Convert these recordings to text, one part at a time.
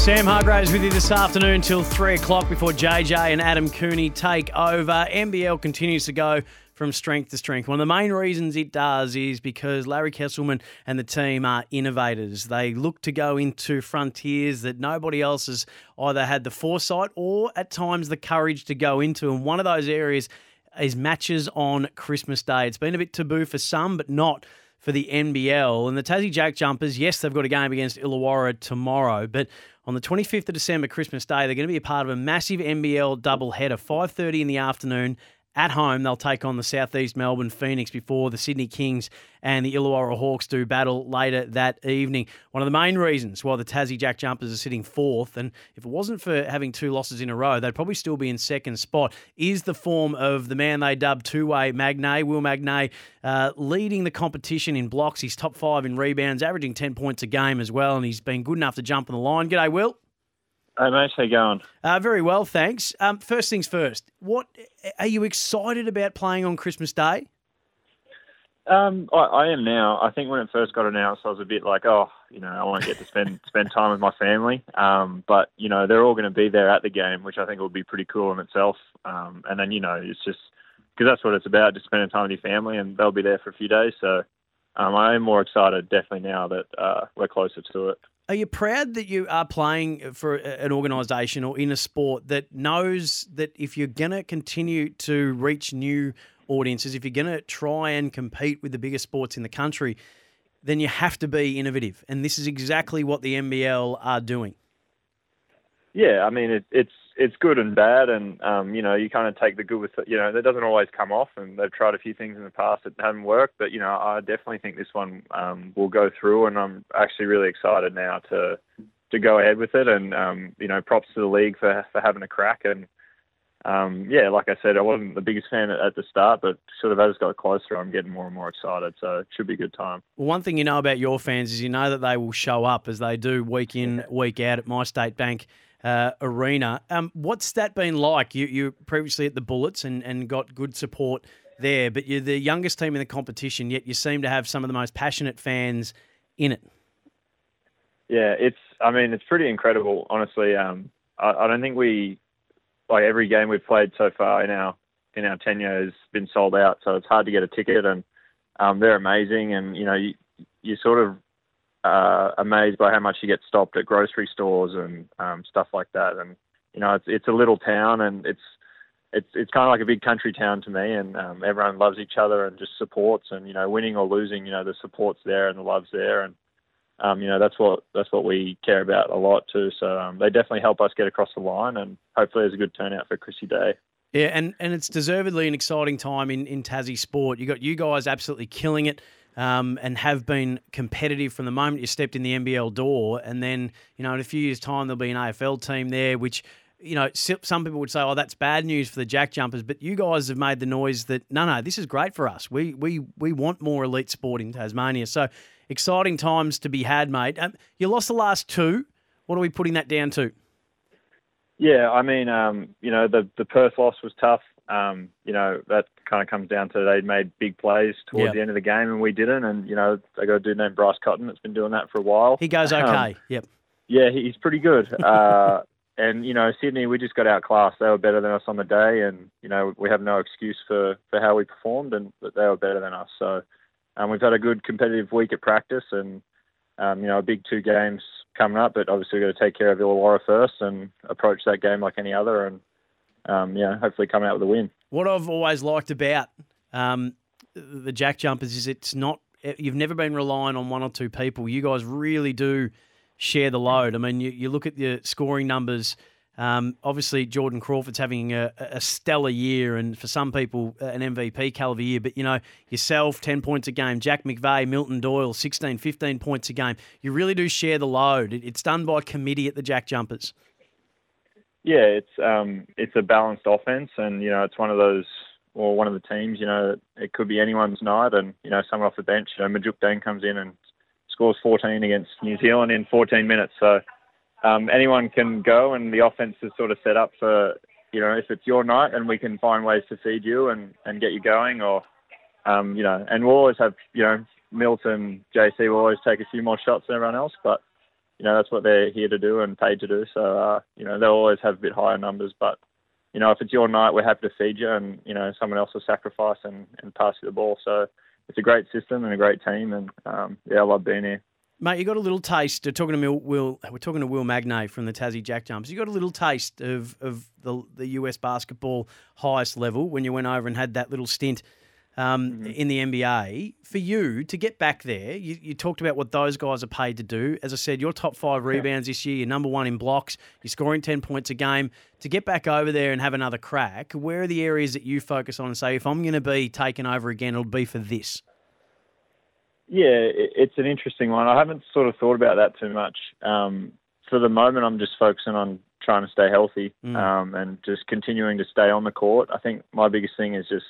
Sam Hargraves with you this afternoon till three o'clock before JJ and Adam Cooney take over. NBL continues to go from strength to strength. One of the main reasons it does is because Larry Kestelman and the team are innovators. They look to go into frontiers that nobody else has either had the foresight or at times the courage to go into. And one of those areas is matches on Christmas Day. It's been a bit taboo for some, but not for the NBL. And the Tassie Jack Jumpers, yes, they've got a game against Illawarra tomorrow, but on the 25th of December, Christmas Day, they're going to be a part of a massive NBL doubleheader, 5.30 in the afternoon at home, they'll take on the Southeast Melbourne Phoenix before the Sydney Kings and the Illawarra Hawks do battle later that evening. One of the main reasons why the Tassie Jack Jumpers are sitting fourth, and if it wasn't for having two losses in a row, they'd probably still be in second spot, is the form of the man they dubbed two-way Magnay, Will Magnay, uh, leading the competition in blocks. He's top five in rebounds, averaging 10 points a game as well, and he's been good enough to jump on the line. G'day, Will. Hey, mate, how you going? Uh, very well, thanks. Um, first things first, what are you excited about playing on Christmas Day? Um, I, I am now. I think when it first got announced, I was a bit like, oh, you know, I won't get to spend spend time with my family. Um, but you know, they're all going to be there at the game, which I think will be pretty cool in itself. Um, and then you know, it's just because that's what it's about, just spending time with your family, and they'll be there for a few days. So um, I am more excited, definitely now that uh, we're closer to it. Are you proud that you are playing for an organisation or in a sport that knows that if you're going to continue to reach new audiences, if you're going to try and compete with the biggest sports in the country, then you have to be innovative. And this is exactly what the NBL are doing. Yeah, I mean it, it's it's good and bad, and um, you know you kind of take the good with it. You know that doesn't always come off, and they've tried a few things in the past that haven't worked. But you know I definitely think this one um, will go through, and I'm actually really excited now to to go ahead with it. And um, you know props to the league for for having a crack. And um, yeah, like I said, I wasn't the biggest fan at, at the start, but sort of as it got closer, I'm getting more and more excited. So it should be a good time. Well, one thing you know about your fans is you know that they will show up as they do week in week out at My State Bank uh, arena. Um, what's that been like? You you previously at the Bullets and, and got good support there, but you're the youngest team in the competition, yet you seem to have some of the most passionate fans in it. Yeah, it's. I mean, it's pretty incredible, honestly. Um, I, I don't think we like every game we've played so far in our in our tenure has been sold out, so it's hard to get a ticket, and um, they're amazing. And you know, you you sort of uh, amazed by how much you get stopped at grocery stores and um, stuff like that. And you know, it's it's a little town, and it's it's it's kind of like a big country town to me, and um, everyone loves each other and just supports. And you know, winning or losing, you know, the support's there and the love's there, and um, you know, that's what that's what we care about a lot too. So um, they definitely help us get across the line, and hopefully, there's a good turnout for Chrissy Day. Yeah, and, and it's deservedly an exciting time in, in Tassie sport. You got you guys absolutely killing it um, and have been competitive from the moment you stepped in the NBL door. And then, you know, in a few years' time, there'll be an AFL team there, which, you know, some people would say, oh, that's bad news for the Jack Jumpers. But you guys have made the noise that, no, no, this is great for us. We, we, we want more elite sport in Tasmania. So exciting times to be had, mate. Um, you lost the last two. What are we putting that down to? Yeah, I mean, um, you know, the the Perth loss was tough um, you know, that kind of comes down to they made big plays towards yep. the end of the game and we didn't. And, you know, they got a dude named Bryce Cotton that's been doing that for a while. He goes okay. Um, yep. Yeah, he's pretty good. Uh, and, you know, Sydney, we just got outclassed. They were better than us on the day. And, you know, we have no excuse for, for how we performed and that they were better than us. So um, we've had a good competitive week at practice and, um, you know, a big two games coming up. But obviously we've got to take care of Illawarra first and approach that game like any other. And, um, yeah, hopefully come out with a win. What I've always liked about um, the Jack Jumpers is it's not you've never been relying on one or two people. You guys really do share the load. I mean, you, you look at the scoring numbers. Um, obviously, Jordan Crawford's having a, a, stellar year, and for some people, uh, an MVP caliber year. But, you know, yourself, 10 points a game, Jack McVeigh, Milton Doyle, 16, 15 points a game. You really do share the load. It's done by committee at the Jack Jumpers. Yeah, it's um, it's a balanced offense, and you know, it's one of those or one of the teams. You know, it could be anyone's night, and you know, someone off the bench. You know, Majok Deng comes in and scores 14 against New Zealand in 14 minutes. So um, anyone can go, and the offense is sort of set up for you know if it's your night, and we can find ways to feed you and and get you going, or um, you know, and we'll always have you know Milton, JC will always take a few more shots than everyone else, but you know that's what they're here to do and paid to do. So uh, you know they'll always have a bit higher numbers, but you know if it's your night, we're happy to feed you, and you know someone else will sacrifice and, and pass you the ball. So it's a great system and a great team, and um, yeah, I love being here. Mate, you got a little taste. We're talking to Will, Will. We're talking to Will Magnay from the Tassie Jack Jumps. You got a little taste of of the the US basketball highest level when you went over and had that little stint um, mm-hmm. in the NBA. For you to get back there, you, you, talked about what those guys are paid to do. As I said, your top five rebounds yeah. this year, you're number one in blocks, you're scoring 10 points a game. To get back over there and have another crack, where are the areas that you focus on and say, if I'm going to be taken over again, it'll be for this? Yeah, it's an interesting one. I haven't sort of thought about that too much. Um, for the moment, I'm just focusing on trying to stay healthy mm. um, and just continuing to stay on the court. I think my biggest thing is just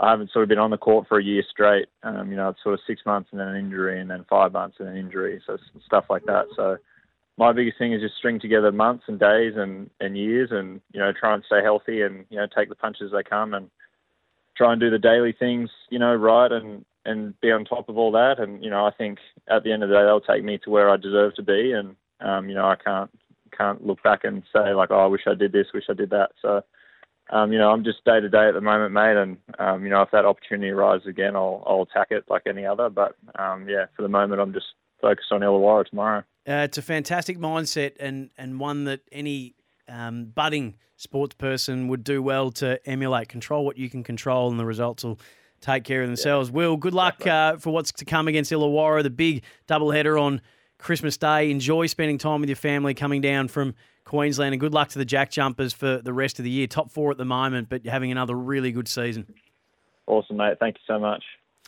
I haven't sort of been on the court for a year straight. Um, you know, it's sort of six months and then an injury, and then five months and an injury, so stuff like that. So my biggest thing is just string together months and days and, and years, and you know, try and stay healthy and you know take the punches as they come and try and do the daily things you know right and and be on top of all that. And you know, I think at the end of the day, they'll take me to where I deserve to be. And um, you know, I can't can't look back and say like, oh, I wish I did this, wish I did that. So. Um, you know, I'm just day to day at the moment, mate, and um, you know, if that opportunity arises again, I'll I'll attack it like any other. But um, yeah, for the moment, I'm just focused on Illawarra tomorrow. Uh, it's a fantastic mindset and and one that any um, budding sports person would do well to emulate. Control what you can control, and the results will take care of themselves. Yeah. Will, good luck uh, for what's to come against Illawarra, the big doubleheader on Christmas Day. Enjoy spending time with your family coming down from Queensland, and good luck to the Jack Jumpers for the rest of the year. Top four at the moment, but having another really good season. Awesome, mate. Thank you so much.